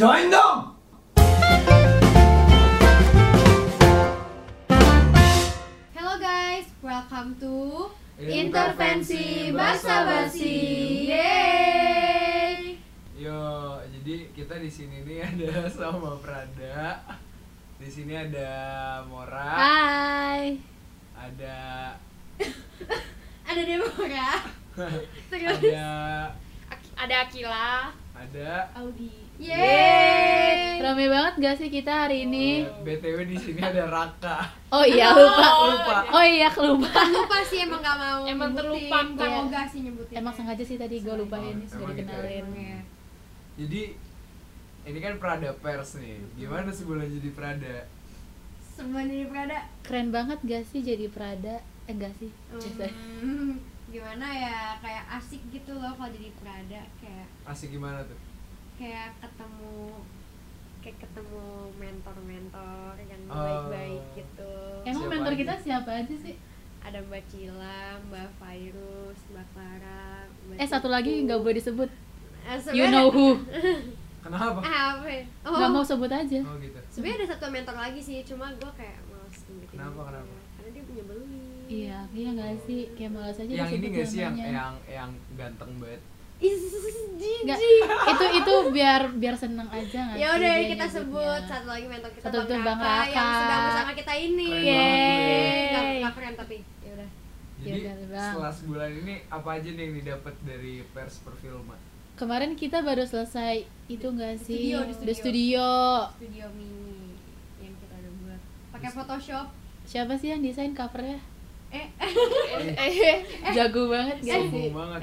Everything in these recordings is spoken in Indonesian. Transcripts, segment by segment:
Join dong! Hello guys, welcome to Intervensi Basa-Basi. Yeay! Yo, jadi kita di sini nih ada sama Prada. Di sini ada Mora, Hai. ada Ada terus ada Ada Akila. ada Audi. Yeay. Rame banget gak sih kita hari ini? Oh, BTW di sini ada Raka. Oh iya lupa. Lupa. Oh iya lupa. Lupa sih emang gak mau Emang terlupakan. Bukan enggak sih nyebutin Emang sengaja sih tadi gue lupain Oh, sudah gitu ya? dikenalin. Iya. Jadi ini kan Prada Pers nih. Gimana sebulan jadi Prada? Semua dari Prada Keren banget gak sih jadi Prada? Eh enggak sih. Hmm, Gimana ya, kayak asik gitu loh kalau jadi Prada Kayak Asik gimana tuh? Kayak ketemu kayak ketemu mentor-mentor yang Oh. baik-baik gitu Emang Siapa mentor aja? kita siapa aja sih? ada Mbak Cila, Mbak Virus, Mbak Clara, Mbak Eh satu Cipu. lagi nggak boleh disebut. Eh, You know who? Kenapa? Ah, apa ya? Oh, Gak mau sebut aja. Oh gitu. sebenarnya ada satu mentor lagi sih, cuma gue kayak males nyebutin Kenapa, kenapa? Karena dia punya beli. Iya, iya gak sih? Kayak malas aja yang ini disebut gak sih yang yang yang ganteng banget? Nggak, jijik. itu itu biar biar seneng aja nggak Ya udah kita nyebutnya? sebut satu lagi mentor kita Satu Bang, Bang Raka. yang sedang bersama kita ini. Keren Yeay. nggak keren tapi ya udah. Jadi Ya setelah sebulan ini apa aja nih yang didapat dari pers perfilman? Kemarin kita baru selesai itu enggak sih? Studio, di The studio. studio. Studio mini yang kita udah buat. Pakai Photoshop. Siapa sih yang desain covernya? Eh, Eh, jago banget gak Sombong sih? banget.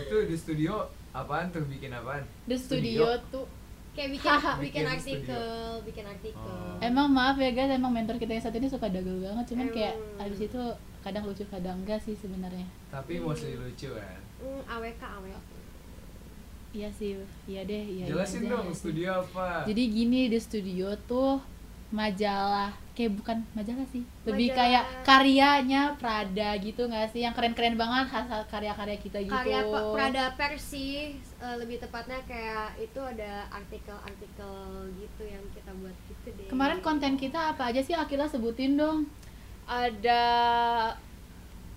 Itu di studio apaan tuh bikin apaan? The studio tuh kayak bikin bikin Bikin artikel, bikin artikel. Oh. Emang maaf ya guys, emang mentor kita yang satu ini suka dago banget Cuman kayak Emang. abis itu kadang lucu kadang enggak sih sebenarnya Tapi mostly lucu kan. Hmm, AWK AWK. Iya sih, iya deh, iya iya Jelasin aja, dong iya sih. studio apa? Jadi gini di studio tuh majalah kayak bukan majalah sih lebih Majalah. kayak karyanya Prada gitu nggak sih yang keren-keren banget hasil karya-karya kita gitu Karya Prada Persi eh, lebih tepatnya kayak itu ada artikel-artikel gitu yang kita buat gitu deh. kemarin konten kita apa aja sih Akila sebutin dong ada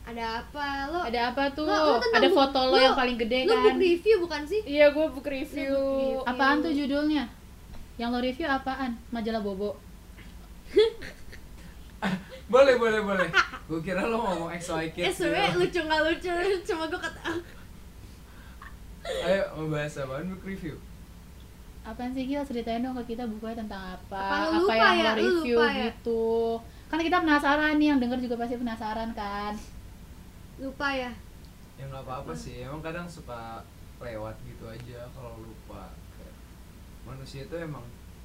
ada apa lo? ada apa tuh Lo- lo ada book- foto lo lo- yang paling gede Lo kan book review bukan sih? iya gue book review Lu book review. apaan tuh judulnya yang lo review apaan majalah Bobo Boleh boleh boleh. Gue kira lo ngomong XY Eh Kids. sebenernya gitu. lucu nggak lucu, cuma gue kata Ayo ngebahas apaan book review? apaan sih Gil ceritain dong ke kita bukunya tentang apa Apa lupa yang ya? lo Lu review lupa ya? gitu kan kita penasaran nih yang denger juga pasti penasaran kan lupa ya. Ya nggak apa-apa sih. Emang kadang suka lewat gitu aja kalau lupa. Kayak manusia itu emang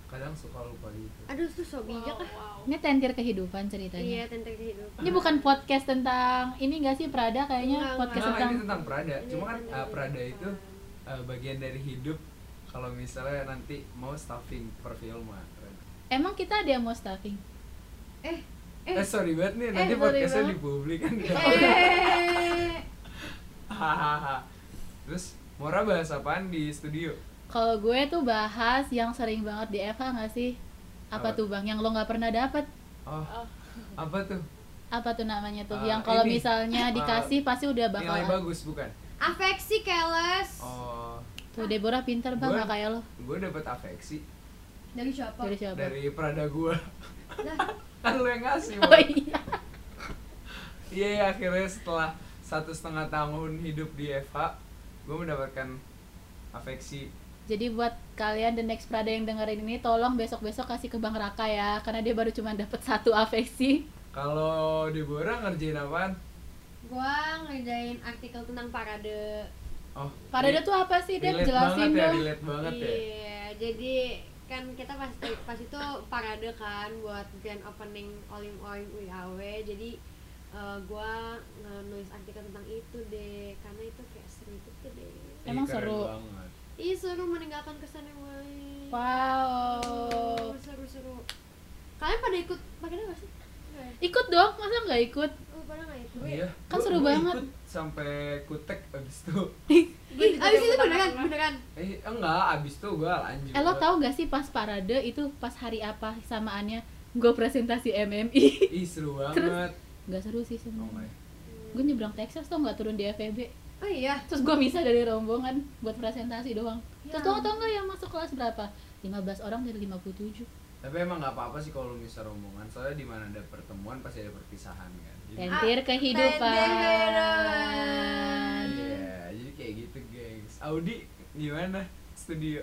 kadang suka lupa gitu. Aduh tuh so bijak ah. ini tentir kehidupan ceritanya Iya tentang kehidupan. Ini bukan podcast tentang ini gak sih Prada kayaknya Enggak, podcast Nah, tentang ini tentang Prada. Ini Cuma kan uh, Prada itu uh, bagian dari hidup. Kalau misalnya nanti mau stuffing perfilman. emang kita ada yang mau staffing. Eh, Eh, eh, sorry banget nih, nanti Eh, sorry podcastnya dipublikan. eh. Hahaha. Terus Mora bahas apaan di studio? Kalau gue tuh bahas yang sering banget di Eva gak sih? Apa Apa? tuh bang? Yang lo nggak pernah dapet? Oh, apa tuh? Apa tuh namanya tuh? Ah, yang kalau misalnya Ah, dikasih pasti udah bakal. Nilai bagus bukan? Afeksi keles. Oh, Tuh Deborah pinter bang gak kayak lo. gue dapet afeksi Dari siapa? Dari siapa? dari Prada gue. Lah, kan lo yang ngasih. Oh iya. Iya, iya, akhirnya setelah satu setengah tahun hidup di Eva, gue mendapatkan afeksi. Jadi buat kalian the next Prada yang dengerin ini, tolong besok-besok kasih ke Bang Raka ya, karena dia baru cuma dapet satu afeksi. Kalau Deborah ngerjain apaan? gua ngerjain artikel tentang parade. Oh, Parade tuh apa sih? Dia jelasin banget ya, dong. relate banget ya. Iya, jadi kan kita pas pas itu parade kan buat grand opening Olim Olim UIAW. Jadi eh, gua nulis artikel tentang itu deh, karena itu kayak seru gitu deh. Emang seru. banget. Ih seru meninggalkan kesan yang baik. Wow. Seru seru seru. Kalian pada ikut parade gak sih? ikut dong masa nggak ikut Oh, pada nggak ikut? Iya. Kan Gua- seru gua banget. ikut sampai kutek abis itu. Ih, abis itu beneran, beneran. Eh enggak, abis itu gua lanjut. eh lo tau gak sih pas parade itu pas hari apa samaannya gue presentasi MMI Ih seru Terus? banget. nggak seru sih Oh, sebenarnya ya? gue nyebrang Texas tuh nggak turun di FEB Oh iya. terus gue bisa dari rombongan buat presentasi doang Ya. terus tau tau nggak yang masuk kelas berapa 15 orang dari 57 Tapi emang nggak apa-apa sih kalau lu misal rombongan, soalnya di mana ada pertemuan pasti ada perpisahan kan. Jadi, tentir kehidupan kehidupan. Iya, jadi kayak gitu, gengs. Audi gimana studio?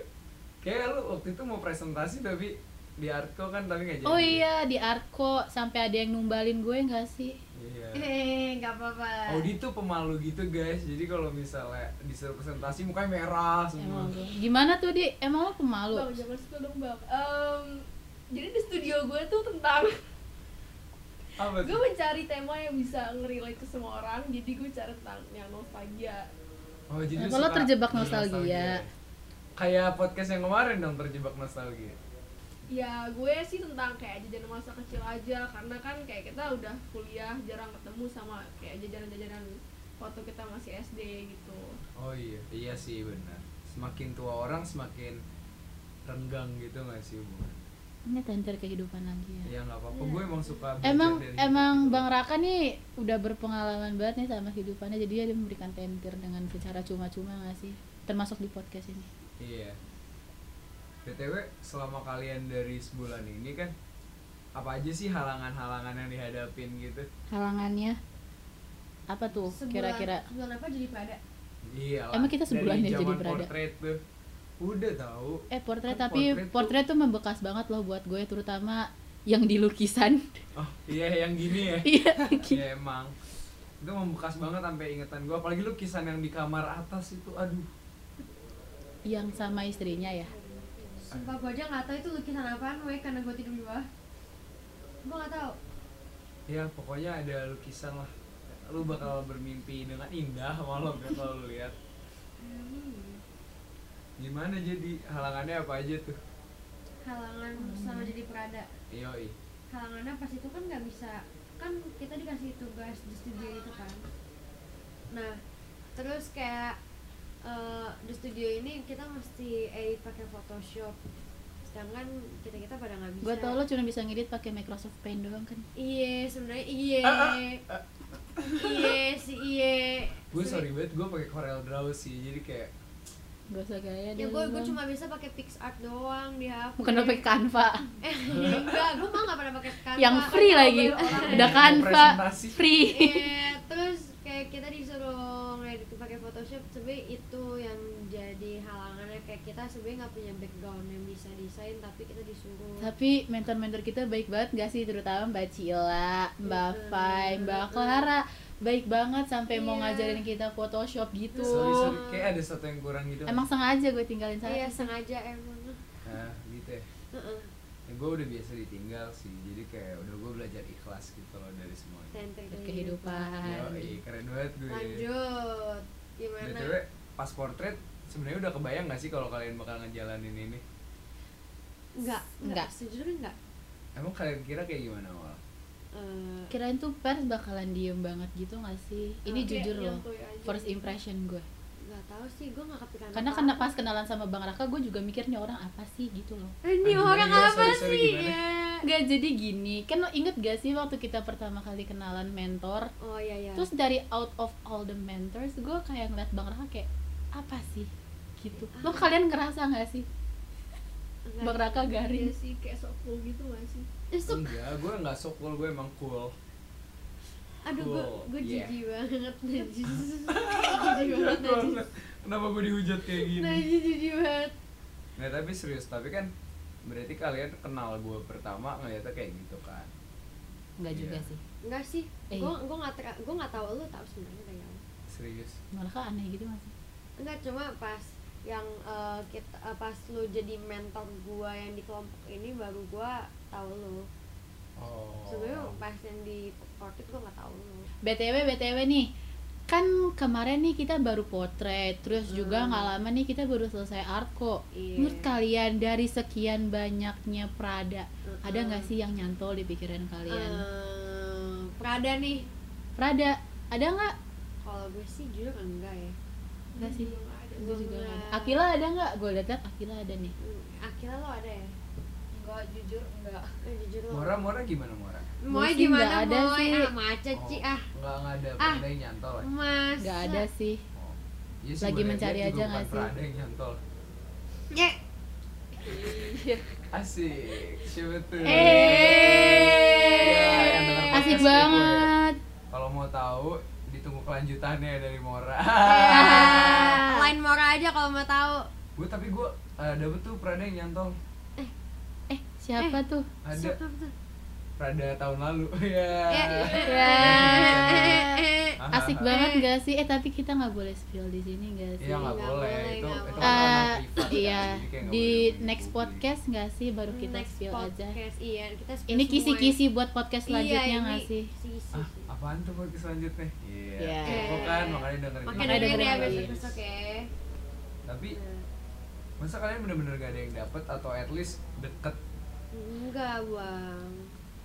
Kayak lu waktu itu mau presentasi tapi di Artco kan tapi nggak jadi. oh iya di Artco sampai ada yang numbalin gue nggak sih Iya. Eh, nggak apa-apa. Audi tuh pemalu gitu guys, jadi kalau misalnya disuruh presentasi mukanya merah semua. emang gimana tuh di emang lo pemalu Bang, jangan spill dong bang. Em, jadi di studio gue tuh tentang Apa gue mencari tema yang bisa nge-relate ke semua orang. Jadi gue cari tentang yang nostalgia. Oh, jadi Apa lu lo terjebak nostalgia. nostalgia? Kayak podcast yang kemarin dong terjebak nostalgia. Ya gue sih tentang kayak jajanan masa kecil aja karena kan kayak kita udah kuliah jarang ketemu sama kayak jajanan-jajanan waktu kita masih SD gitu. Oh iya, iya sih benar. Semakin tua orang semakin renggang gitu nggak sih hubungan? ini tentir kehidupan lagi ya Ya nggak apa-apa, gue emang suka emang dari emang hidup. Bang Raka nih udah berpengalaman banget nih sama kehidupannya jadi dia memberikan tentir dengan secara cuma-cuma gak sih termasuk di podcast ini Iya. BTW selama kalian dari sebulan ini kan apa aja sih halangan-halangan yang dihadapin gitu? halangannya apa tuh Sebulan- kira-kira Sebulan apa jadi pada? Iya. Emang kita sebulan ya jadi berada? portrait tuh. Udah tahu. eh portret Kan tapi portrait tuh- portret tuh membekas banget loh buat gue terutama yang di lukisan Oh iya yang gini ya. iya Iya emang. Itu membekas banget sampai ingetan gue. Apalagi lukisan yang di kamar atas itu, aduh. yang sama istrinya ya Sumpah gue aja nggak tahu itu lukisan apaan, weh, karena gue tidur di bawah. Gue nggak tahu. Ya pokoknya ada lukisan lah. Lu bakal bermimpi dengan indah malam ya kalau lu lihat. Gimana jadi halangannya apa aja tuh? Halangan sama jadi perada. Yoi. Halangannya pas itu kan nggak bisa, kan kita dikasih tugas di studio itu kan. Nah, terus kayak eh, di studio ini kita mesti edit pakai Photoshop. Sedangkan kita kita pada nggak bisa. gue tau lo cuma bisa ngedit pakai Microsoft Paint doang kan Iya, sebenarnya iya. Ah, Iya sih iya. Gue sorry banget, gue pakai Corel Draw sih. Jadi kayak gak usah gaya Ya deh gue gue cuma bisa pakai PixArt doang di HP. bukan pakai Canva Eh, enggak, gue mah gak pernah pakai Canva. yang free lagi udah Canva free Iya, terus kayak kita disuruh ngedit pakai Photoshop, sebenarnya itu yang jadi halangannya kayak kita sebenarnya nggak punya background yang bisa desain, tapi kita disuruh. tapi mentor-mentor kita baik banget gak sih terutama Mbak Cila, Mbak Mm-mm. Fai, Mbak Clara baik banget sampai mau Iya. ngajarin kita Photoshop gitu Sorry, sorry. Kayak ada satu yang kurang gitu. emang sengaja gue tinggalin Iya saya sengaja emang. Nah, gitu ya. Heeh. ya gue udah biasa ditinggal sih. Jadi kayak udah gue belajar ikhlas gitu loh dari semuanya. Tenteng kehidupan Yoi, keren banget gue. Lanjut. Gimana? BTW pas portrait sebenarnya udah kebayang gak sih kalau kalian bakal ngejalanin ini? Enggak, Enggak. enggak. Sejujurnya enggak. Emang kalian kira kayak gimana awal? Eh, kirain tuh pers bakalan diem banget gitu gak sih ini Kayak jujur loh first impression gue nggak tahu sih, gue nggak kepikiran. karena karena pas kenalan sama Bang Raka gue juga mikir nih orang apa sih gitu loh Eh, Ini orang gimana, apa sorry, sorry, sih? gimana? Ya. Gak jadi gini, kan lo inget gak sih waktu kita pertama kali kenalan mentor Oh iya iya. Terus dari out of all the mentors, gue kayak ngeliat Bang Raka kayak apa sih gitu. Lo Ah. kalian ngerasa gak sih? Enggak. Bang Raka garing. Iya sih kayak sok cool gitu gak sih? Eh, sup. Enggak, gue gak so cool, gue emang cool. Aduh, gue Cool, gue yeah. jijik banget, najis. jijik banget, najis. Kenapa gue dihujat kayak gini? Najis, jijik banget. Nah tapi serius, tapi kan berarti kalian kenal gue pertama ngeliatnya kayak gitu kan? Enggak juga Iya. sih. Enggak sih, Eh. gue gue nggak gue nggak tahu lu tahu sebenarnya dari awal. Serius. Bang Raka aneh gitu masih. Enggak cuma pas yang eh, kita eh, pas lu jadi mentor gue yang di kelompok ini baru gue tahu lu. Oh. Sebelumnya pas yang di portrait gue nggak tahu lu. BTW BTW nih. Kan kemarin nih kita baru potret, terus juga Hmm. nggak lama nih kita baru selesai art kok. Iya. Menurut kalian dari sekian banyaknya Prada, ada Mm-mm. nggak sih yang nyantol di pikiran kalian? Eh, Prada nih Prada ada nggak kalau gue sih jujur enggak ya nggak sih ada. gue juga ada. Enggak. Akila ada nggak gue lihat Akila ada nih Hmm, Akila lo ada ya enggak jujur enggak. Eh, jujur lo. Mora Mora gimana Mora Moy sih gimana ada Moy sih. ah maca Ci ah. nggak nggak ada. Ah. Prada yang nyantol ya mas nggak ada sih. Oh. Iya Lagi mencari aja bukan nggak sih? Prada yang nyantol ya asik. Siapa tuh? Eh. Ya, podcast asik ya. banget. Kalau mau tahu ditunggu kelanjutannya dari Mora lain Mora aja kalau mau tahu. Gue tapi gue uh, dapet tuh Prada yang nyantol eh siapa tuh? ada Siapa tuh? Prada tahun lalu. Ya Ya, Ya. eh, eh. asik banget gak sih? Eh tapi kita nggak boleh spill di sini gak sih? Iya nggak boleh. boleh, itu nggak itu Eh, kan, iya. di next podcast nggak sih? Baru kita Next spill aja. podcast, iya kita spill ini semua kisi-kisi buat podcast ya. selanjutnya iya, nggak ini sih? kisi-kisi. Ah apaan tuh podcast selanjutnya? Iya Iya. kepo kan makanya dengerin. Makanya dengerin ya besok-besok ya. Tapi masa kalian bener-bener gak ada yang dapet atau at least deket Enggak bang.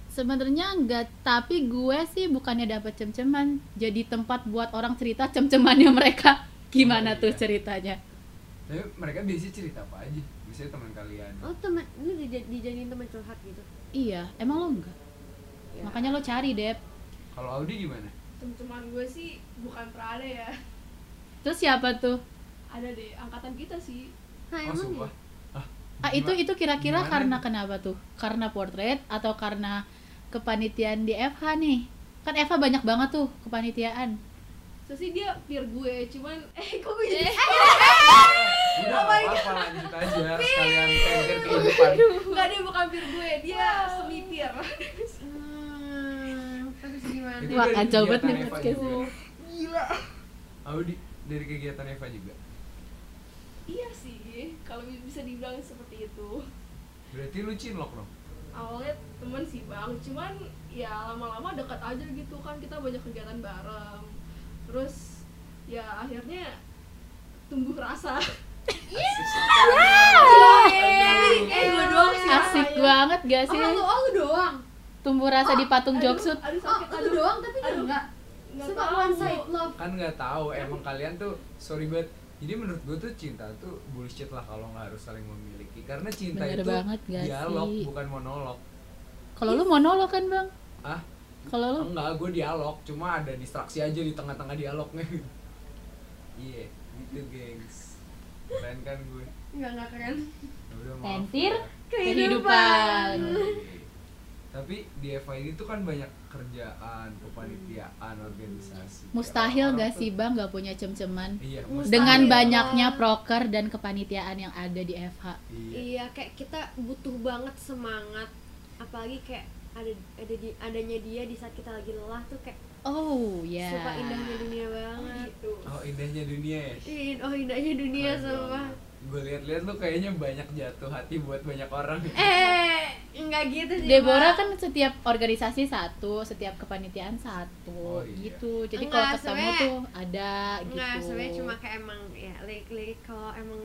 Sebenarnya enggak tapi gue sih bukannya dapat cem-ceman. Jadi tempat buat orang cerita cem-cemannya mereka. Gimana Oh, tuh iya. ceritanya? Tapi mereka biasanya cerita apa aja? Biasanya teman kalian. Oh temen, lu dija- dijadiin teman curhat gitu? Iya emang lo enggak? Ya. makanya lo cari deh kalau Audi gimana? Teman-teman gue sih bukan Prada ya. terus siapa tuh? Ada deh angkatan kita sih. Nah oh emang sumpah? ya? Ah, itu itu kira-kira karena kenapa tuh? Karena portrait atau karena kepanitiaan di FH nih? Kan FH banyak banget tuh kepanitiaan. So sih dia peer gue, cuman eh kok gue jadi udah nggak apa-apa lanjut aja sekalian tender kehidupan. Enggak dia bukan peer gue, dia semi peer. Hmm, Wah, kacau banget nih podcast. juga. Audi dari kegiatan Eva juga iya sih, kalau bisa dibilang seperti itu. berarti lu cinlok dong Awalnya temen sih bang, cuman ya lama-lama dekat aja gitu kan kita banyak kegiatan bareng. Terus ya akhirnya tumbuh rasa. eh gue doang sih asik banget gak Oh sih lu, oh lu doang? tumbuh rasa di patung Aduh, Joksut Aduh Oh sakit, lu aduh. doang tapi Aduh. enggak? Nggak Suka one side love kan nggak tahu emang kalian tuh sorry banget jadi menurut gue tuh cinta tuh bullshit lah kalau nggak harus saling memiliki. Karena cinta Bener itu banget gak dialog sih? bukan monolog. Kalau lu monolog kan bang? Ah kalau lu? Enggak gue dialog. Cuma ada distraksi aja di tengah-tengah dialognya. Iya gitu gengs. Keren kan gue Enggak, enggak keren. Ya Tentir ya. kehidupan. Oke. Tapi di ini tuh kan banyak kerjaan, kepanitiaan, organisasi. mustahil gak tuh- sih bang gak punya cem-ceman Iya, Mustahil. dengan banyaknya proker dan kepanitiaan yang ada di FH Iya. Iya kayak kita butuh banget semangat Apalagi kayak ada ada di adanya dia di saat kita lagi lelah tuh kayak oh ya suka indahnya dunia banget gitu. Oh indahnya dunia ya. Ih, oh indahnya dunia semua Gue lihat-lihat lu kayaknya banyak jatuh hati buat banyak orang. Eh, enggak gitu sih Deborah kan setiap organisasi satu, setiap kepanitiaan satu, Oh, iya. gitu. Jadi kalau ketemu sebenarnya- tuh ada gitu. Enggak, sebenarnya cuma kayak emang ya lirik-lirik kalau emang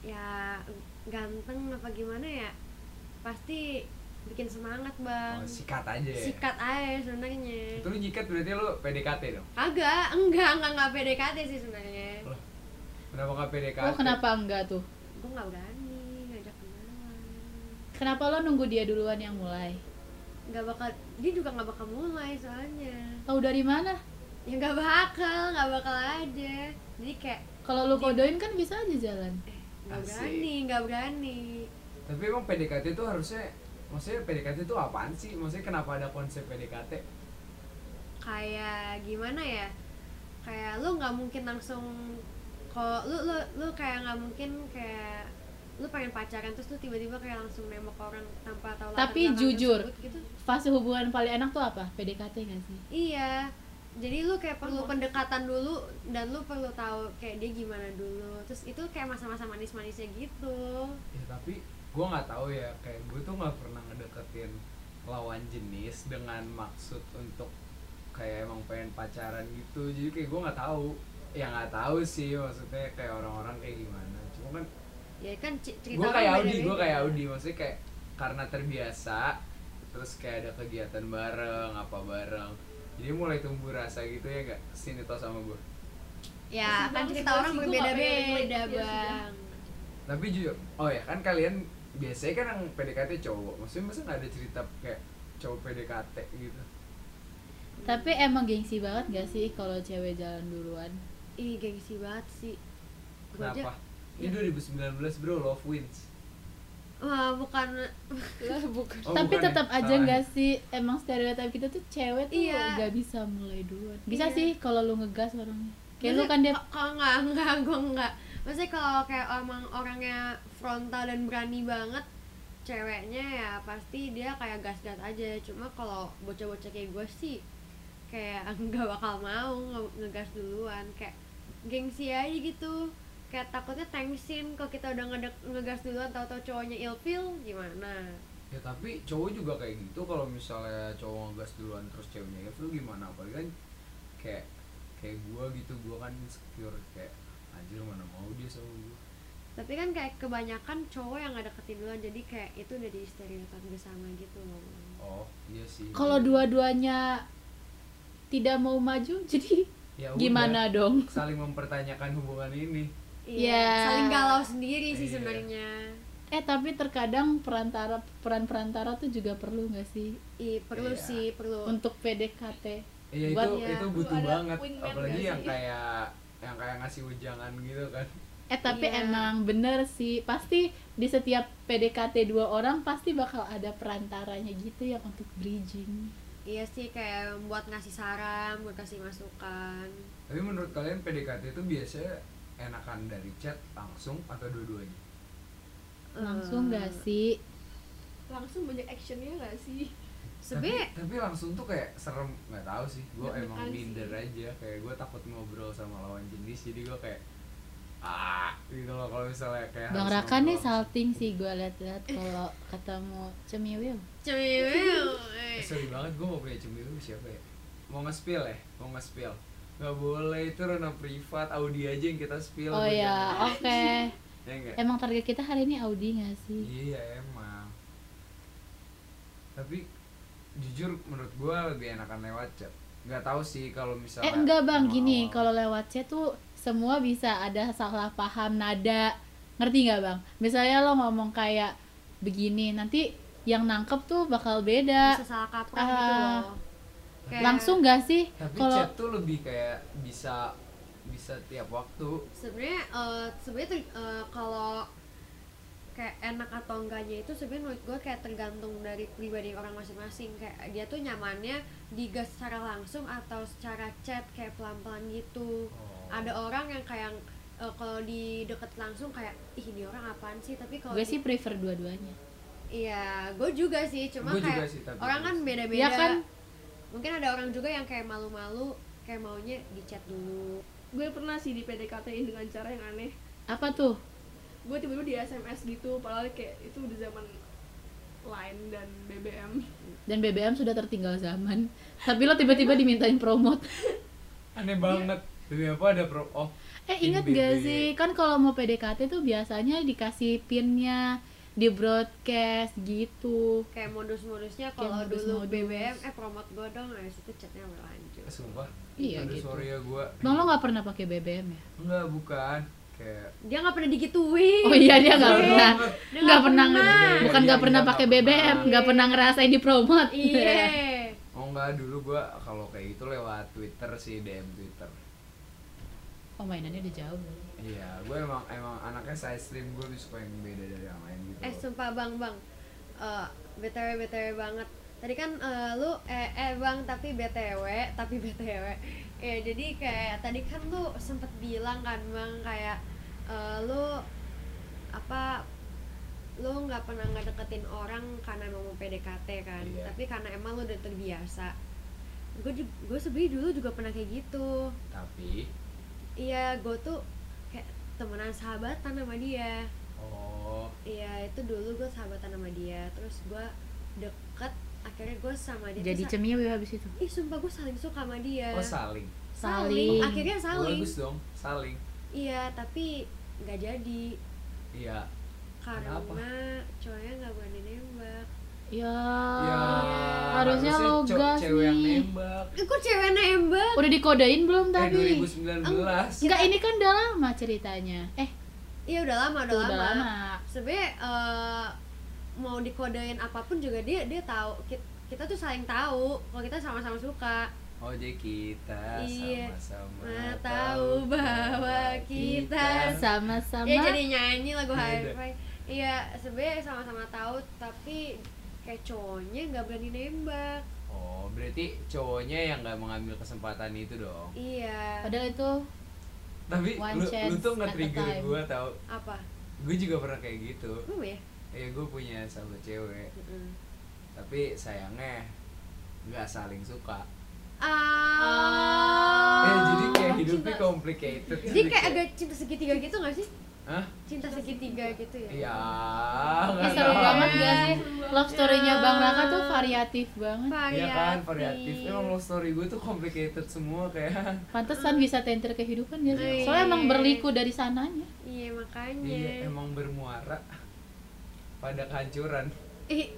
ya ganteng apa gimana ya pasti bikin semangat bang Oh, sikat aja ya. sikat aja sebenarnya Itu lu nyikat berarti lu PDKT dong. agak enggak enggak enggak PDKT sih sebenarnya Kenapa gak PDKT? Oh, kenapa enggak tuh? gue nggak berani ngajak kenalan Kenapa lo nunggu dia duluan yang mulai? nggak bakal dia juga nggak bakal mulai soalnya Tahu dari mana? ya nggak bakal nggak bakal aja jadi kayak Kalau lu kodoin kan bisa aja jalan. eh nggak Asik. berani nggak berani Tapi emang PDKT itu harusnya maksudnya PDKT itu apaan sih? Maksudnya kenapa ada konsep PDKT? kayak gimana ya kayak lu nggak mungkin langsung kalau lu lu lu kayak nggak mungkin kayak lu pengen pacaran terus lu tiba-tiba kayak langsung nembak orang tanpa tahu latar Tapi jujur. tersebut gitu Fase hubungan paling enak tuh apa? PDKT gak sih? iya jadi lu kayak perlu Oh. pendekatan dulu dan lu perlu tahu kayak dia gimana dulu terus itu kayak masa-masa manis-manisnya gitu Ya tapi gue nggak tahu ya kayak gue tuh nggak pernah ngedeketin lawan jenis dengan maksud untuk kayak emang pengen pacaran gitu jadi kayak gue nggak tahu ya nggak tahu sih maksudnya kayak orang-orang kayak gimana. Cuma kan ya kan cerita gue orang kayak Audi gue kayak Audi. Maksudnya kayak karena terbiasa terus kayak ada kegiatan bareng apa bareng. Jadi mulai tumbuh rasa gitu ya gak sini tau sama gue ya kan cerita orang berbeda-beda ya bang. tapi jujur oh ya kan kalian biasanya kan yang PDKT cowok. Maksudnya masa nggak ada cerita kayak cowok PDKT gitu? Tapi emang gengsi banget gak sih kalau cewek jalan duluan ih gengsi banget sih. Gua aja- kenapa ini 2019 bro love wins. Wah bukan. Lah bukan. Oh, tapi bukan ya? tetap aja nggak sih? Emang stereotip kita tuh cewek tuh Iya. nggak bisa mulai duluan. Bisa Iya. sih kalau lu ngegas orangnya. Kayak lu Maksudnya, kan dia kalau nggak nggak gue nggak. Maksudnya kalau kayak emang orangnya frontal dan berani banget ceweknya ya pasti dia kayak gas-gas aja. Cuma kalau bocah-bocah kayak gue sih kayak nggak bakal mau nge- ngegas duluan. Kayak gengsi aja gitu. Kayak takutnya tensin kalau kita udah ngedek- ngegas duluan tahu-tahu cowoknya ilfeel gimana? Ya tapi cowok juga kayak gitu kalau misalnya cowok ngegas duluan terus ceweknya itu gimana? Apalagi kan kayak kayak gua gitu gua kan insecure kayak anjir mana mau dia sama gua? Tapi kan kayak kebanyakan cowok yang deketin duluan jadi kayak itu udah di stereotip bersama gitu. Loh oh iya sih kalau dua-duanya tidak mau maju jadi Ya udah, gimana dong saling mempertanyakan hubungan ini Iya, Ya. saling galau sendiri sih Iya. sebenarnya. eh tapi terkadang perantara peran perantara tuh juga perlu nggak sih Ih, perlu Iya. sih, perlu. untuk PDKT Iya itu Buat- ya, itu butuh ada banget apalagi yang sih? kayak yang kayak ngasih ujangan gitu kan eh tapi Iya. emang bener sih pasti di setiap PDKT dua orang pasti bakal ada perantaranya gitu yang untuk bridging Iya sih kayak buat ngasih saran, buat kasih masukan. tapi menurut kalian PDKT itu biasanya enakan dari chat langsung atau dua-duanya? Langsung Eh, gak sih? langsung banyak actionnya nggak sih? Sebenernya tapi, tapi langsung tuh kayak serem nggak tahu sih. Gue emang sih. minder aja. Kayak gue takut ngobrol sama lawan jenis jadi gue kayak ah gitu loh kalau misalnya kayak Bang Raka nih salting sih gue liat-liat kalau ketemu cemiwil. Cewek. Eh, sorry banget gue mau punya cemilu siapa ya? Mau nge-spill ya? Mau nge-spill. Nggak boleh itu ranah privat Audi aja yang kita spill oh ya jangan. oke. Ya enggak emang target kita hari ini Audi gak sih? Iya emang. Tapi jujur menurut gue lebih enakan lewat chat. Nggak tahu sih kalau misalnya eh enggak bang. Gini kalau lewat chat tuh semua bisa ada salah paham nada ngerti nggak bang misalnya lo ngomong kayak begini nanti yang nangkep tuh bakal beda Bisa salah kaprah Ah. gitu loh. Kayak- langsung gak sih tapi kalau chat tuh lebih kayak bisa bisa tiap waktu sebenarnya eh, sebenarnya eh, kalau kayak enak atau enggaknya itu sebenarnya menurut gue kayak tergantung dari pribadi orang masing-masing kayak dia tuh nyamannya digas secara langsung atau secara chat kayak pelan-pelan gitu Oh. Ada orang yang kayak eh, kalau di deket langsung kayak ih ini orang apaan sih? Tapi kalau gue di- sih prefer dua-duanya. Iya gue juga sih cuma Gua juga kayak sih, tapi orang kan beda-beda. Ya kan? Mungkin ada orang juga yang kayak malu-malu kayak maunya di chat dulu. Gue pernah sih di PDKT dengan cara yang aneh. Apa tuh? Gue tiba-tiba di SMS gitu padahal kayak itu udah zaman line dan BBM dan BBM sudah tertinggal zaman. Tapi lo tiba-tiba dimintain promote. Aneh banget demi apa ada pro oh eh inget gak sih? Kan kalau mau PDKT tuh biasanya dikasih pinnya di broadcast gitu. Kayak modus-modusnya kalau dulu modus-modus. BBM eh promote gue dong nah situ chatnya berlanjut eh, sumpah. Iya, Aduh, gitu. sorry ya gue bang lo nggak pernah pakai BBM ya? Enggak bukan. Kayak dia nggak pernah digituin. Oh iya dia nggak pernah. nggak pernah pernah. nge- bukan nggak iya, pernah pakai. BBM nggak pernah ngerasain di promote iya. Oh enggak dulu gue kalau kayak gitu lewat Twitter sih DM Twitter oh mainannya udah jauh iya gue emang emang anaknya side stream gue lebih suka yang beda dari yang lain gitu eh sumpah bang bang. Eh, btw btw banget. Tadi kan eh, lu eh, eh bang tapi btw tapi btw ya jadi kayak tadi kan lu sempet bilang kan bang kayak eh, lu apa lu nggak pernah nggak deketin orang karena emang mau PDKT kan. Iya. tapi karena emang lu udah terbiasa. Gue gue sebenarnya dulu juga pernah kayak gitu. Tapi iya gue tuh kayak temenan sahabatan sama dia. Oh. Iya itu dulu gue sahabatan sama dia Terus gue deket Akhirnya gue sama dia jadi sa- cemiwi habis itu? Ih sumpah gue saling suka sama dia. Oh saling? Saling. Akhirnya saling. Bagus dong saling. Iya tapi nggak jadi. Iya. Karena Kenapa? cowoknya nggak berani nembak. Ya Ya. Harusnya lo co- gas cewek yang nih. nembak. Eh, kok cewek nembak Udah dikodein belum Eh tapi? 2019. Enggak, ini kan udah lama ceritanya. Eh, iya udah lama udah tuh, lama, udah lama. sebenarnya eh, mau dikodein apa pun juga dia dia tahu kita, kita tuh saling tahu kalau kita sama-sama suka Oh jadi kita Iya. sama-sama Nah, tahu bahwa kita Sama-sama. ya jadi nyanyi lagu Iya, high udah. five iya sebenarnya sama-sama tahu tapi kayak cowoknya nggak berani nembak Oh berarti cowoknya yang nggak mengambil kesempatan itu dong. iya Padahal itu Tapi One lu, lu tuh nge-trigger time. gue tau. apa Gue juga pernah kayak gitu. oh ya Ya gue punya sahabat cewek. Mm-mm. Tapi sayangnya nggak saling suka. ah Eh jadi kayak cinta- hidupnya complicated. jadi kayak agak cinta segitiga gitu gak sih Hah? cinta segitiga gitu ya Iya. Nggak seru banget gak sih? Love story-nya Ya. Bang Raka tuh variatif banget. Iya kan variatif. Emang love story gue tuh complicated semua kayak. Pantesan bisa tenter kehidupan gak sih? Iya. Soalnya emang berliku dari sananya. iya makanya Iya emang bermuara pada kehancuran. Ih,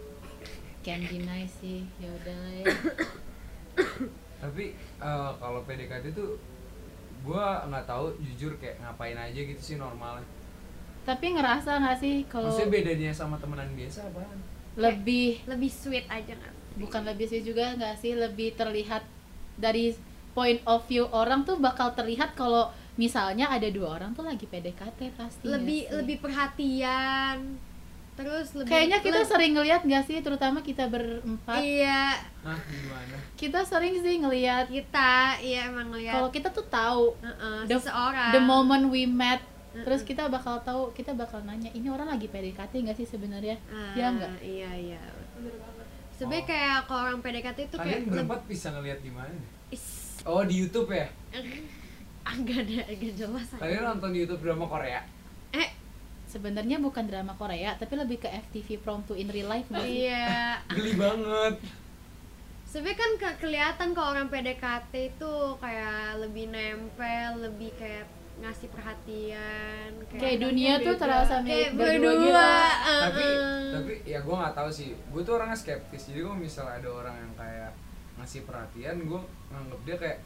Can't deny sih. Ya udah ya. Tapi eh, kalau PDKT tuh gue nggak tahu jujur kayak ngapain aja gitu sih normalnya. Tapi ngerasa gak sih kalau Maksudnya bedanya sama temenan biasa apaan? lebih lebih sweet aja kan bukan lebih sih juga nggak sih lebih terlihat dari point of view orang tuh bakal terlihat kalau misalnya ada dua orang tuh lagi PDKT pasti lebih sih? lebih perhatian terus lebih kayaknya kita le- sering ngeliat gak sih terutama kita berempat iya Hah gimana? kita sering sih ngeliat kita iya emang ngeliat kalau kita tuh tahu Heeh, the, seseorang the moment we met Mm-mm. terus kita bakal tahu kita bakal nanya ini orang lagi PDKT nggak sih sebenarnya Ah, ya enggak iya iya sebenarnya Oh. kayak kalau orang PDKT itu kayak Kalian berempat bisa ngeliat di mana? Is, Oh di YouTube ya? agak ada agak jelas aja. Kalian nonton di YouTube drama Korea? eh sebenarnya bukan drama Korea tapi lebih ke FTV Prom to in real life nggak sih iya Geli banget. sebenarnya kan ke- kelihatan kalau orang PDKT itu kayak lebih nempel lebih kayak ngasih perhatian kayak dunia tuh terasa kayak berdua berdua gitu uh-uh. tapi tapi ya gue nggak tahu sih. Gue tuh orangnya skeptis. Jadi kalau misalnya ada orang yang kayak ngasih perhatian, gue nganggep dia kayak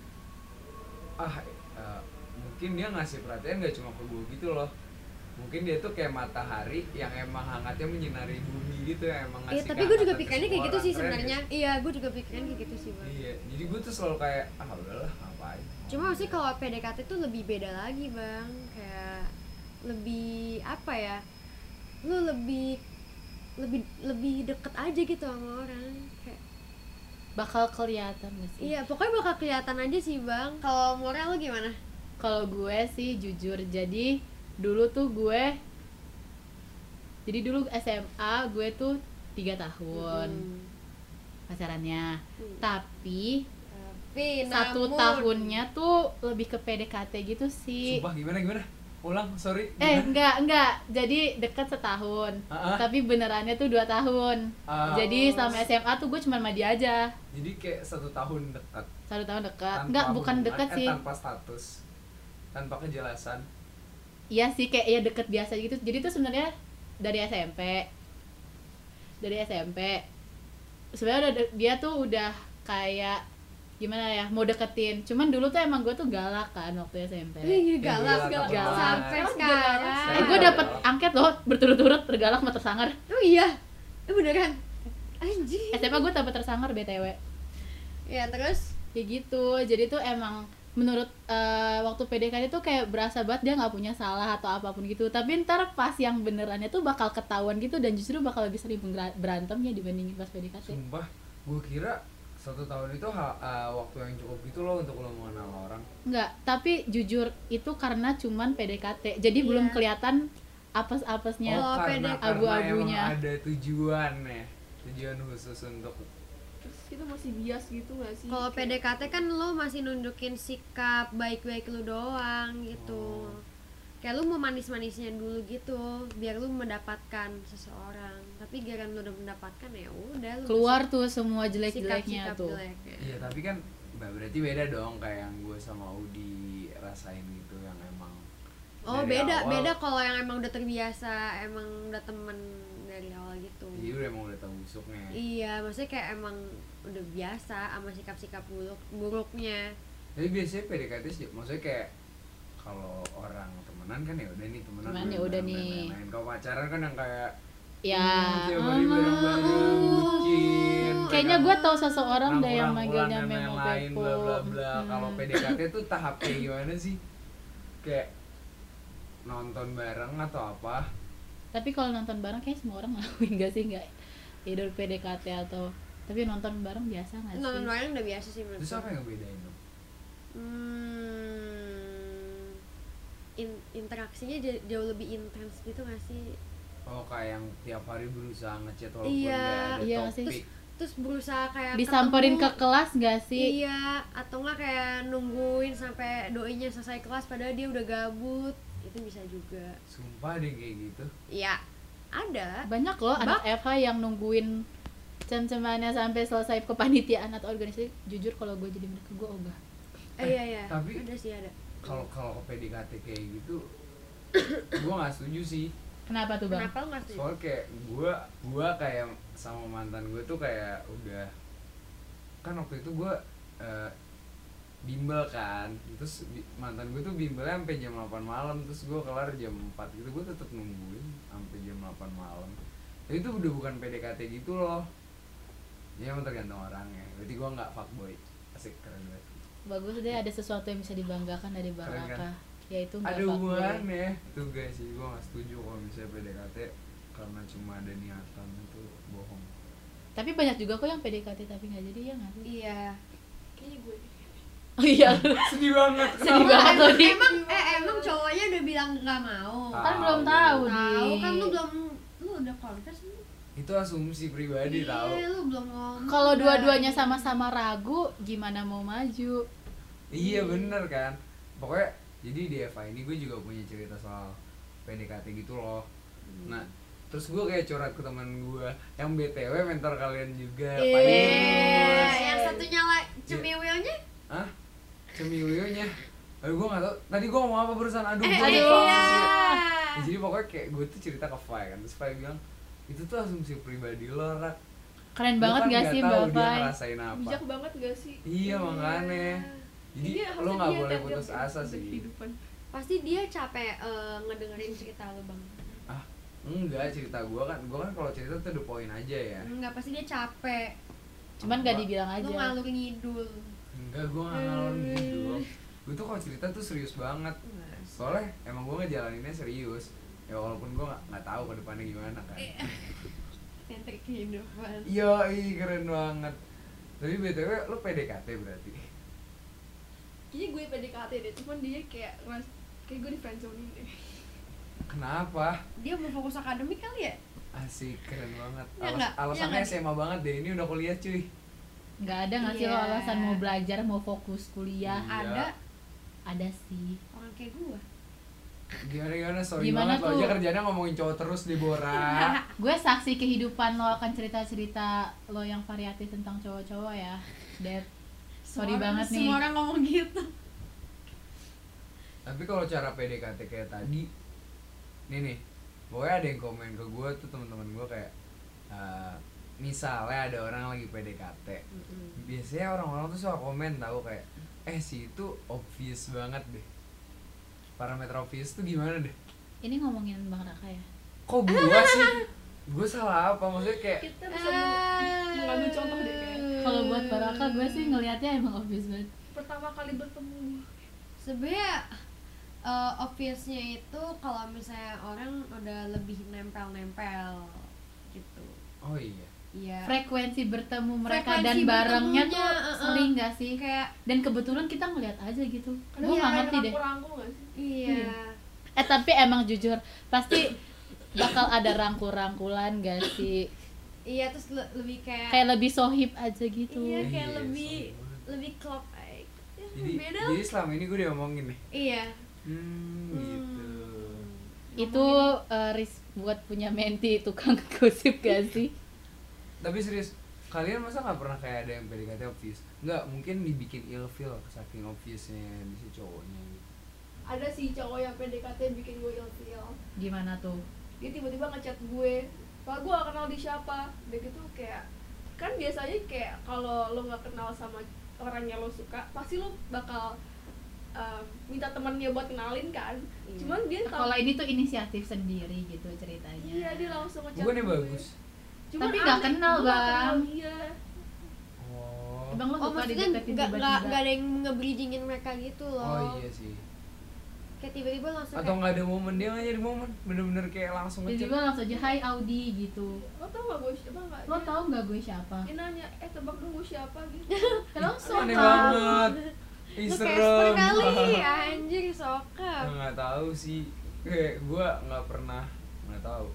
ah eh, mungkin dia ngasih perhatian gak cuma ke gue gitu loh. Mungkin dia tuh kayak matahari yang emang hangatnya menyinari bumi gitu yang emang Iya, ngasih tapi gue juga pikirnya kayak gitu sih sebenarnya. Iya, gue juga pikirnya kayak gitu sih, sih? Bang. Iya, jadi gue tuh selalu kayak ah udahlah ngapain. Cuma sih kalau PDKT tuh lebih beda lagi, Bang. Kayak lebih apa ya? Lu lebih lebih lebih deket aja gitu sama orang. Kayak bakal kelihatan gak sih iya, pokoknya bakal kelihatan aja sih, Bang. Kalau moral lu gimana? kalau gue sih jujur jadi dulu tuh gue jadi dulu SMA gue tuh tiga tahun Hmm. pacarannya Hmm. tapi Tapi satu namun- tahunnya tuh lebih ke PDKT gitu sih Sumpah gimana gimana? Ulang, sorry. eh gimana? enggak enggak jadi deket setahun Ah, ah. tapi benerannya tuh dua tahun Ah. jadi selama SMA tuh gue cuma sama dia aja Jadi kayak satu tahun dekat. satu tahun dekat enggak bukan deket eh, sih Tanpa status, tanpa kejelasan. Iya sih kayak ya deket biasa gitu. Jadi tuh sebenarnya dari SMP. Dari SMP. Sebenarnya dia tuh udah kayak gimana ya mau deketin. Cuman dulu tuh emang gue tuh galak kan waktu SMP. Iya, galak, galak, galak, galak. sampai Sekarang. Eh gue dapet angket loh berturut-turut tergalak sama tersangar. Oh iya. Eh beneran. Anjing. SMA gue dapet tersangar BTW. Ya, terus Kayak gitu. Jadi tuh emang menurut eh, waktu PDKT tuh kayak berasa banget dia nggak punya salah atau apa pun gitu tapi ntar pas yang benerannya tuh bakal ketahuan gitu dan justru bakal lebih sering bera- berantem ya dibandingin pas PDKT Sumpah, gue kira satu tahun itu uh, waktu yang cukup gitu loh untuk lo mengenal orang. Enggak, tapi jujur itu karena cuman PDKT. Jadi Iya. belum kelihatan apes-apesnya. Oh, karena abu-abunya. ada tujuan ya, tujuan khusus untuk kita masih bias gitu gak sih kalau PDKT kan lo masih nunjukin sikap baik-baik lu doang gitu. Oh. Kayak lu mau manis-manisnya dulu gitu, biar lu mendapatkan seseorang. Tapi giliran lu udah mendapatkan ya udah lu Keluar tuh semua jelek-jeleknya sikap tuh. jeleknya. Iya tapi kan berarti beda dong kayak yang gue sama Udi rasain gitu yang emang Oh beda awal- beda kalau yang emang udah terbiasa emang udah temen dari awal gitu Iya udah emang udah tahu busuknya. iya maksudnya kayak emang udah biasa sama sikap-sikap buruk buruknya Tapi biasanya PDKT sih, maksudnya kayak kalau orang temenan kan ya udah nih temenan. Temenan ya main udah nih. main-main. Kalau pacaran kan yang kayak ya hmm, alah. bareng-bareng, bucin. kayaknya kan gue tau seseorang deh yang manggilnya Memo lain-lain, Beko bla bla bla. Hmm. Kalau PDKT tuh tahap kayak gimana sih? Kayak nonton bareng atau apa? tapi kalau nonton bareng kayak semua orang ngelakuin gak sih nggak either PDKT atau tapi nonton bareng biasa nggak sih nonton bareng udah biasa sih menurut Terus apa yang ngebedain tuh? Hmm, in- interaksinya ja- jauh lebih intens gitu gak sih? Oh kayak yang tiap hari berusaha ngechat walaupun Iya. nggak ada Iya nggak sih? topik. Terus berusaha kayak disamperin ke ketemu. kelas gak sih Iya, atau enggak kayak nungguin sampai doinya selesai kelas padahal dia udah gabut. Itu bisa juga. Sumpah deh kayak gitu. Iya, ada. banyak loh anak FH yang nungguin cem-cemannya sampai selesai kepanitiaan atau organisasi jujur kalau gue jadi mereka gue ogah Eh, iya iya. tapi- ada sih ada. Kalau kalau ke PDKT kayak gitu, gua nggak setuju sih. kenapa tuh bang Kenapa nggak setuju? Soalnya kayak gua gua kayak sama mantan gue tuh kayak udah kan waktu itu gua eh, bimbel kan terus mantan gue tuh bimbelnya sampai jam 8 malam terus gue kelar jam 4 gitu gue tetep nungguin sampai jam 8 malam Tapi itu udah bukan PDKT gitu loh ya emang tergantung orangnya. Berarti gue nggak fuckboy. Asik keren banget. Bagus deh ada sesuatu yang bisa dibanggakan dari bang kan? Yaitu nggak ada fuckboy. hubungannya tuh guys sih gue nggak setuju kalau misalnya PDKT karena cuma ada niatan itu bohong. Tapi banyak juga kok yang PDKT tapi nggak jadi ya nggak sih? Iya. kayaknya gue oh iya. Sedih banget. Sedih banget loh di Emang eh emang cowoknya udah bilang nggak mau. Kan belum tahu. Tahu kan lu belum lu udah confess belum? Itu asumsi pribadi Iya, belum ngomong. kalau dua-duanya sama-sama ragu gimana mau maju iya bener kan pokoknya jadi di Eva ini gue juga punya cerita soal PDKT gitu loh nah terus gue kayak curhat ke teman gue yang btw mentor kalian juga Iya, Pairus yang satunya lah cemiwionya. Hah? Cemiwionya Aduh gue gak tau Tadi gue ngomong apa barusan Aduh Eh, gue iya. lupa sih. Ya, Jadi pokoknya kayak gue tuh cerita ke Fai kan Terus Fai bilang Itu tuh asumsi pribadi lo Rak. Keren Lo banget kan gak nggak sih tahu mbak dia Fai? ngerasain apa. Bijak banget gak sih? Iya makanya. Jadi Iya, lo harusnya gak dia boleh putus asa sih. kehidupan. Pasti dia capek eh, ngedengerin cerita lu bang. Ah enggak cerita gue kan Gue kan kalau cerita tuh the point aja ya. Enggak pasti dia capek. cuman gak dibilang Lu aja ngalur ngidul. Enggak gue gak ngalor gitu Gue tuh kalau cerita tuh serius banget. Soalnya emang gue ngejalaninnya serius Ya walaupun gue gak, gak tahu ke depannya gimana kan Tentrik kehidupan. Iya, keren banget. Tapi BTW lo PDKT berarti. kayaknya gue PDKT deh cuman dia kayak ngeras- kayak gue di friendzone deh Kenapa? Dia mau fokus akademik kali ya? Asik, keren banget. Ya Alas- nggak? Ya alasannya nggak? SMA banget deh. Ini udah kuliah cuy. nggak ada nggak sih lo Iya. alasan mau belajar mau fokus kuliah Iya. Ada ada sih orang kayak gua. Gimana gimana? Sorry Gimana banget lo tuh? aja kerjanya ngomongin cowok terus di Bora. gue saksi kehidupan lo akan cerita-cerita lo yang variatif tentang cowok-cowok ya Dad sorry Semua orang- banget nih Semua orang ngomong gitu. Tapi kalau cara PDKT kayak tadi, nih nih, pokoknya ada yang komen ke gue tuh teman-teman gue kayak, eh, misalnya ada orang lagi PDKT, biasanya orang-orang tuh suka komen tahu kayak, eh si itu obvious banget deh. Parameter obvious tuh gimana deh? ini ngomongin bang Raka ya Kok gua sih? Gue salah apa? Maksudnya kayak kita bisa mengambil contoh deh kayak kalau buat bang Raka gue sih ngelihatnya emang obvious banget pertama kali bertemu Sebenarnya eh, obviousnya itu kalau misalnya orang udah lebih nempel-nempel gitu. oh iya. Iya. frekuensi bertemu mereka Frekuensi dan barengnya tuh uh-uh. sering gak sih kayak dan kebetulan kita ngeliat aja gitu gue gak ngerti deh gak sih iya. eh tapi emang jujur pasti bakal ada rangkul-rangkulan gak sih Iya terus le- lebih kayak, kayak lebih sohib aja gitu iya kayak Iya, lebih banget. lebih klop aja. Ya, Jadi, beda. jadi selama ini gue diomongin nih. Iya. Hmm, gitu. itu eh, risk buat punya menti tukang gosip gak sih Tapi serius, kalian masa nggak pernah kayak ada yang PDKT obvious? Nggak, mungkin dibikin ilfeel saking obviousnya di si cowoknya. gitu. ada sih cowok yang PDKT bikin gue ilfeel gimana tuh dia tiba-tiba ngechat gue Pak gue gak kenal di siapa udah gitu kayak kan biasanya kayak kalau lo nggak kenal sama orang yang lo suka pasti lo bakal uh, minta temennya buat kenalin kan Iya. cuman dia Nah, kalau ini tuh inisiatif sendiri gitu ceritanya iya dia langsung ngechat gue. bagus. Cuman Tapi nggak kenal, Bang. kenal dia. Oh. Bang lo oh suka maksudnya dideketin nggak nggak ada yang nge-bridgingin mereka gitu loh. Oh iya sih. kayak tiba-tiba langsung Atau kayak nggak ada momen dia nggak jadi momen, bener-bener kayak langsung tiba-tiba langsung aja hai Audi gitu. Lo tau gak gue siapa nggak? Lo tau nggak gue siapa? dia nanya eh tebak dong gue siapa? gitu. Langsung Aneh kan banget. Ih, serem. Kali. Anjir sokap. Nggak tahu sih. Kayak gue nggak pernah nggak tahu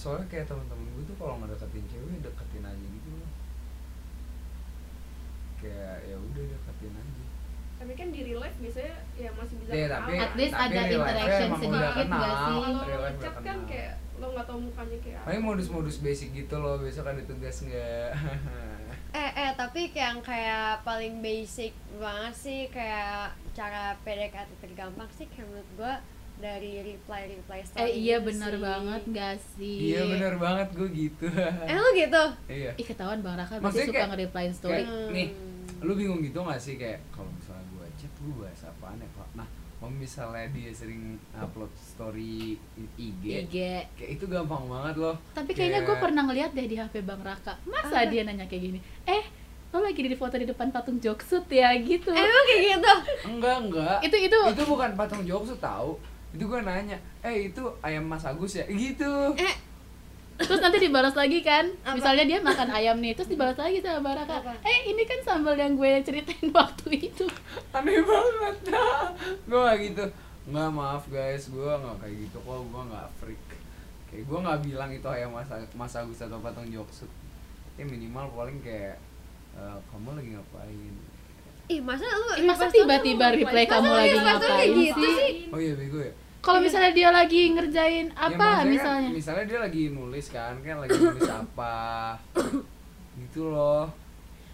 soalnya kayak teman-teman gue tuh kalau ngedeketin cewek deketin aja gitu loh kayak ya udah deketin aja tapi kan di real life biasanya ya masih bisa Iya, kenal tapi At least tapi ada interaction sedikit kenal. nggak sih? kalau udah kan kenal. kayak lo nggak tahu mukanya kayak apa paling modus-modus basic gitu loh besok ada tugas nggak eh eh tapi kayak yang kayak paling basic banget sih kayak cara PDKT tergampang sih kayak menurut gua dari reply reply story eh iya benar banget gak sih? Iya bener banget gue gitu. Eh lu gitu? Iya. Ih ketahuan bang Raka berarti Maksudnya suka nge-replyin story kayak Hmm. nih lu bingung gitu gak sih? Kayak kalau misalnya gue chat gue bahas apaan ya pak? Nah kalau misalnya dia sering upload story IG, IG kayak itu gampang banget loh. Tapi kayaknya gue Kayak- pernah ngeliat deh di HP bang Raka. Masa dia nanya kayak gini? Eh lo lagi di foto di depan patung Joksut ya gitu. Emang kayak gitu? Enggak enggak. Itu itu itu bukan patung jokes tahu itu gue nanya eh itu ayam mas agus ya? Gitu. Eh terus nanti dibalas lagi kan? Apa? misalnya dia makan ayam nih terus dibalas lagi sama Bang Raka. Apa? eh ini kan sambal yang gue ceritain waktu itu. Aneh banget. Dah gue gitu. Nggak maaf guys gue nggak kayak gitu kok gue nggak freak. Kayak gue nggak bilang itu ayam mas, mas agus atau patung jokes ya minimal paling kayak eh, kamu lagi ngapain ih masa lu Eh, masa tiba-tiba Masa kamu lagi ngapain gitu sih? sih oh iya bego ya kalau Iya. misalnya dia lagi ngerjain Ya, apa maksudnya kan, misalnya misalnya dia lagi nulis kan kan lagi nulis apa gitu loh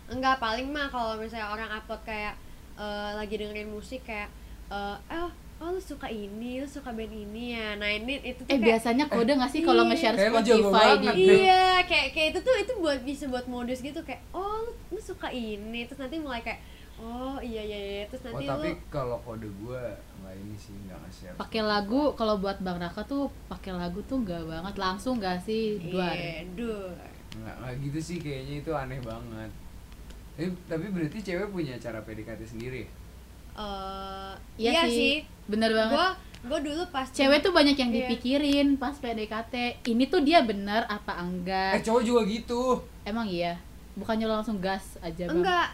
enggak paling mah kalau misalnya orang upload kayak eh, lagi dengerin musik kayak eh oh oh lu suka ini lu suka band ini ya nah ini itu tuh eh kayak biasanya kode nggak sih kalau Iya. nge-share Spotify di deh. iya kayak kayak itu tuh itu buat bisa buat modus gitu kayak oh lu, lu suka ini terus nanti mulai kayak oh iya iya iya. Terus oh nanti tapi lu kalau kode gue nggak ini sih nggak nge-share pakai lagu kalau buat Bang Raka tuh pakai lagu tuh enggak banget. Langsung gak sih? Dua iya nggak nggak gitu sih kayaknya itu aneh banget. Tapi, tapi berarti cewek punya cara PDKT sendiri ya? Eh, Iya sih. bener banget. Gua gua dulu pas cewek tuh banyak yang Iya. dipikirin pas PDKT ini tuh dia bener apa eh enggak cowok juga gitu. Emang iya? Bukannya lo langsung gas aja bang? Enggak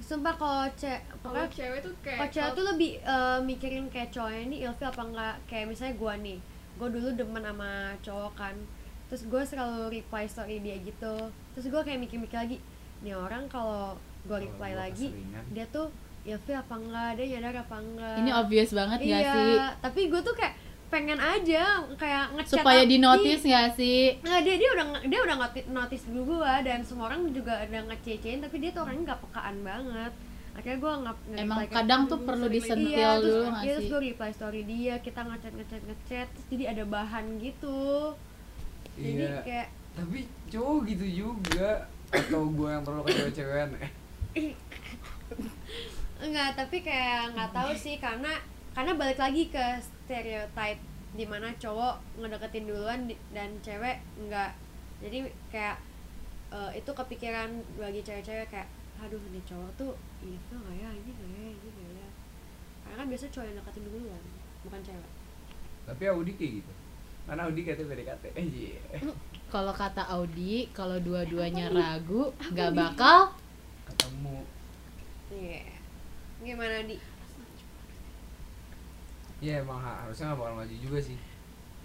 sumpah kalau cek kalau cewek tuh kayak kalau cewek tuh lebih eh, mikirin kayak cowoknya ini ilfil apa enggak. Kayak misalnya gua nih gua dulu demen sama cowok kan. Terus gua selalu reply story dia gitu. Terus gua kayak mikir-mikir lagi nih orang kalau gua Kalau reply gua lagi keseringan. dia tuh ilfil apa enggak dia nyadar apa enggak. Ini obvious banget iya gak sih? tapi gua tuh kayak pengen aja kayak ngechat supaya di notice Ih, gak sih? Nggak, dia dia udah dia udah notice, dulu gua dan semua orang juga udah ngececein tapi dia tuh orangnya nggak pekaan banget. Akhirnya gua nggak emang kadang tuh perlu disentil terus, dulu iya, gak terus sih? gue reply story dia kita ngechat ngechat ngechat terus jadi ada bahan gitu. Jadi iya. kayak tapi cowok gitu juga atau gue yang terlalu ke cewek-cewekan enggak tapi kayak nggak tahu sih karena karena balik lagi ke stereotype di mana cowok ngedeketin duluan dan cewek enggak jadi kayak eh, itu kepikiran bagi cewek-cewek kayak aduh nih cowok tuh itu nggak ya ini nggak ya ini nggak ya. Karena kan biasa cowok yang deketin duluan bukan cewek. Tapi Audi kayak gitu. Karena Audi katanya PDKT? Eh iya kalau kata Audi kalau dua-duanya ragu nggak bakal ketemu. Iya. Gimana di ya emang ha- harusnya gak bakal maju juga sih.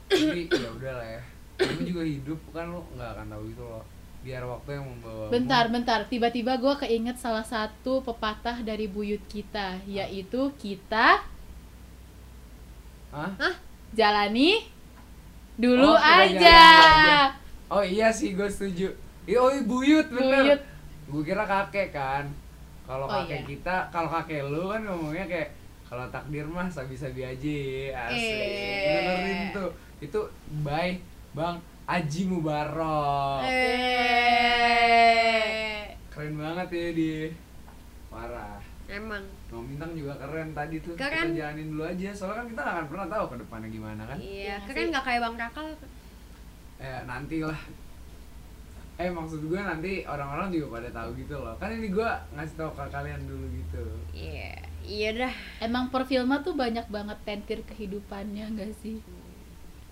Tapi ya udah lah ya. Kamu juga hidup kan lo nggak akan tahu itu loh. Biar waktu yang membawa bentar bentar. Tiba-tiba gue keinget salah satu pepatah dari buyut kita yaitu kita Hah? jalani dulu Oh, aja. jalanin aja. oh iya sih gue setuju. Iya, oh iya, buyut bener. Buyut. gue kira kakek kan. Kalau Oh, kakek iya. kita kalau kakek lu kan ngomongnya kayak kalau takdir mah sabi-sabi aja asik. Eh. dengerin tuh. Itu bye bang Aji Mubarok. Eh. Keren banget ya dia. Parah. Emang. Mau Bintang juga keren tadi tuh. Keren. kita jalanin dulu aja. Soalnya kan kita gak akan pernah tahu ke depannya gimana kan. Iya Iya keren nggak kayak bang Rakal eh nanti lah eh maksud gue nanti orang-orang juga pada tahu gitu loh. Kan ini gue ngasih tahu ke kalian dulu gitu. Iya iya dah. Emang perfilman tuh banyak banget tentir kehidupannya enggak sih?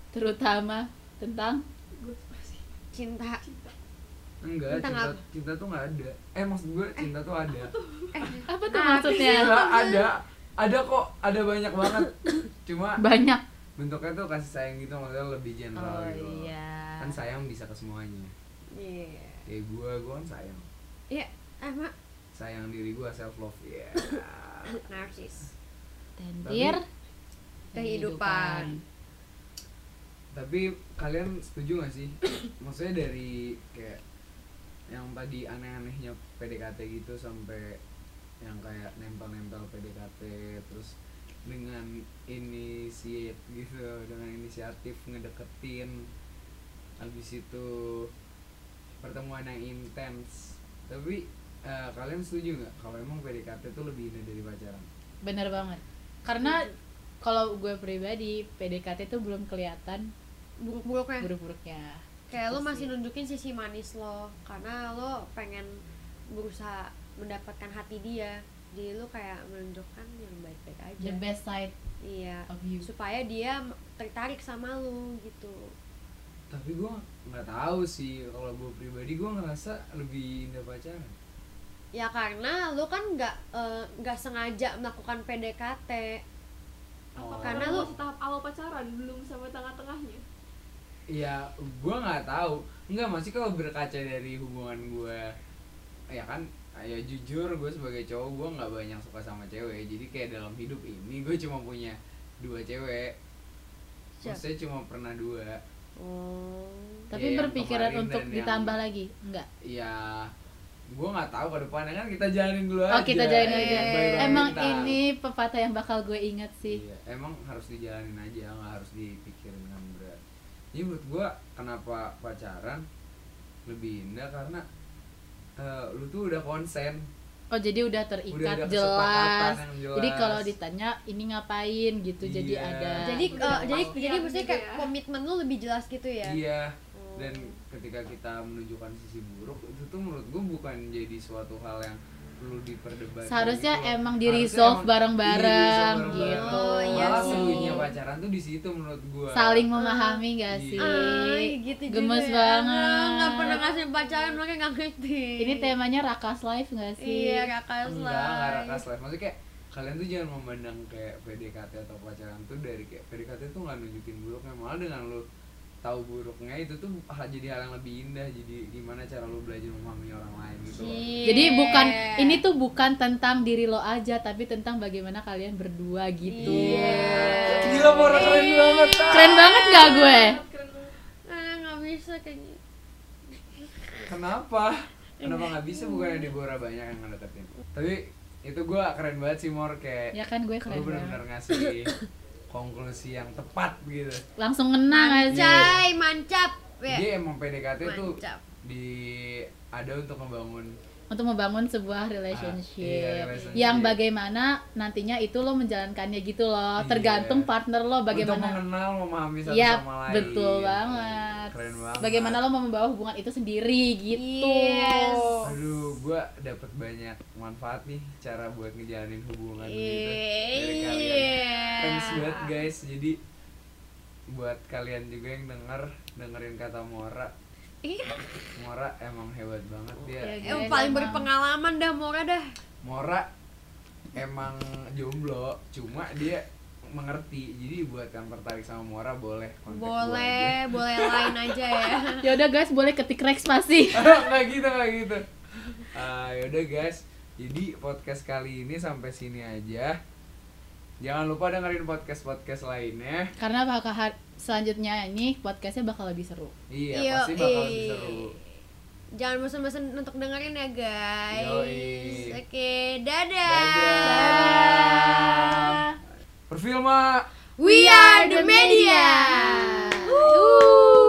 Terutama tentang cinta. Cinta. enggak Tentang cinta apa? cinta tuh nggak ada. Eh maksud gue cinta tuh ada. apa tuh? Apa maksudnya? Enggak, ada. Ada kok ada banyak banget. Cuma banyak. bentuknya tuh kasih sayang gitu maksudnya lebih general oh gitu iya. Kan sayang bisa ke semuanya iya. Kayak gue gue kan sayang. Iya emang sayang diri gue self love ya. Narsis. Tentir kehidupan. Tapi kalian setuju gak sih? Maksudnya dari kayak yang tadi aneh-anehnya PDKT gitu sampai yang kayak nempel-nempel PDKT terus dengan inisiat gitu dengan inisiatif ngedeketin habis itu pertemuan yang intens. Tapi eh, kalian setuju nggak kalau emang PDKT itu lebih indah dari pacaran? Bener banget. Karena kalau gue pribadi PDKT tuh belum kelihatan buruk-buruknya. buruk-buruknya. Kayak lo Gitu masih sih. nunjukin sisi manis lo karena lo pengen berusaha mendapatkan hati dia. Jadi lo kayak menunjukkan yang baik-baik aja. The best side iya. of you. Supaya dia tertarik sama lo gitu tapi gue nggak tahu sih kalau gue pribadi gue ngerasa lebih indah pacaran. Ya karena lo kan nggak eh, nggak sengaja melakukan PDKT Oh. Apa Karena karena lu- masih tahap awal pacaran belum sampai tengah-tengahnya. Ya gue nggak tahu. Nggak masih kalau berkaca dari hubungan gue ya kan ya jujur gue sebagai cowok gue nggak banyak suka sama cewek. Jadi kayak dalam hidup ini gue cuma punya dua cewek. Siap. maksudnya cuma pernah dua oh. Tapi Iya, yang berpikiran untuk yang- ditambah lagi? Enggak? Ya gue nggak tahu ke depannya kan kita jalanin dulu oh aja. kita jalanin aja Baik-baik emang kita. ini pepatah yang bakal gue ingat sih. Iya, emang harus dijalanin aja, nggak harus dipikirin dengan berat. Jadi menurut gua kenapa pacaran lebih indah? Karena eh, lu tuh udah konsen, oh jadi udah udah terikat ada jelas jelas. jadi kalau ditanya ini ngapain gitu jadi Iya. ada jadi Udah eh, jadi jadi maksudnya gitu kayak ya. komitmen lo lebih jelas gitu ya Iya. Oh. Dan ketika kita menunjukkan sisi buruk itu tuh menurut gua bukan jadi suatu hal yang perlu diperdebatkan. seharusnya gitu emang di resolve bareng-bareng iya, gitu Oh, iya Malah serunya pacaran tuh di situ menurut gua. saling memahami gak Iya. sih Ah, gitu Gemes juga ya. banget. nggak pernah ngasih pacaran makanya nggak ngerti ini temanya rakas life gak sih iya kakak enggak enggak rakas live maksudnya kayak kalian tuh jangan memandang kayak PDKT atau pacaran tuh dari kayak PDKT tuh nggak nunjukin buruknya malah dengan lu tahu buruknya itu tuh hal- jadi hal yang lebih indah jadi gimana cara lu belajar memahami orang lain gitu loh. Iya. Jadi bukan ini tuh bukan tentang diri lo aja tapi tentang bagaimana kalian berdua gitu. Iya. gila Mora keren banget ah. Keren banget gak gue? keren banget ah nggak bisa kayaknya kenapa kenapa nggak bisa bukannya di Bora banyak yang ngedeketin tapi itu gua keren banget sih Mor kayak Ya kan gue keren lu benar-benar banget. ngasih konklusi yang tepat gitu Langsung ngena? Cai, mancap ya jadi emang PDKT tuh Mancap. di ada untuk membangun Untuk membangun sebuah Ah, iya, relationship relationship. yang bagaimana nantinya itu lo menjalankannya gitu loh, Iya. tergantung partner lo untuk bagaimana. mengenal memahami satu Iya, sama lain betul banget. Keren banget Bagaimana lo mau membawa hubungan itu sendiri gitu. Yes. aduh gua dapat banyak manfaat nih cara buat ngejalanin hubungan gitu Iya. dari kalian thanks banget guys jadi buat kalian juga yang denger dengerin kata Mora Iya. Mora emang hebat banget dia Iya, Emang Guys, paling emang. berpengalaman dah Mora dah Mora emang jomblo cuma dia mengerti. Jadi buat yang tertarik sama Mora boleh kontak gua aja. boleh boleh lain aja ya. Ya udah guys, boleh ketik Rex pasti. nggak gitu nggak gitu. Ah, yaudah guys. Jadi podcast kali ini sampai sini aja. Jangan lupa dengerin podcast podcast lainnya. Karena bakal selanjutnya ini podcastnya bakal lebih seru. iya Yoi. pasti bakal lebih seru. Jangan bosan-bosan untuk dengerin ya guys. Yoi. oke dadah, dadah perfilma we are the media Uh.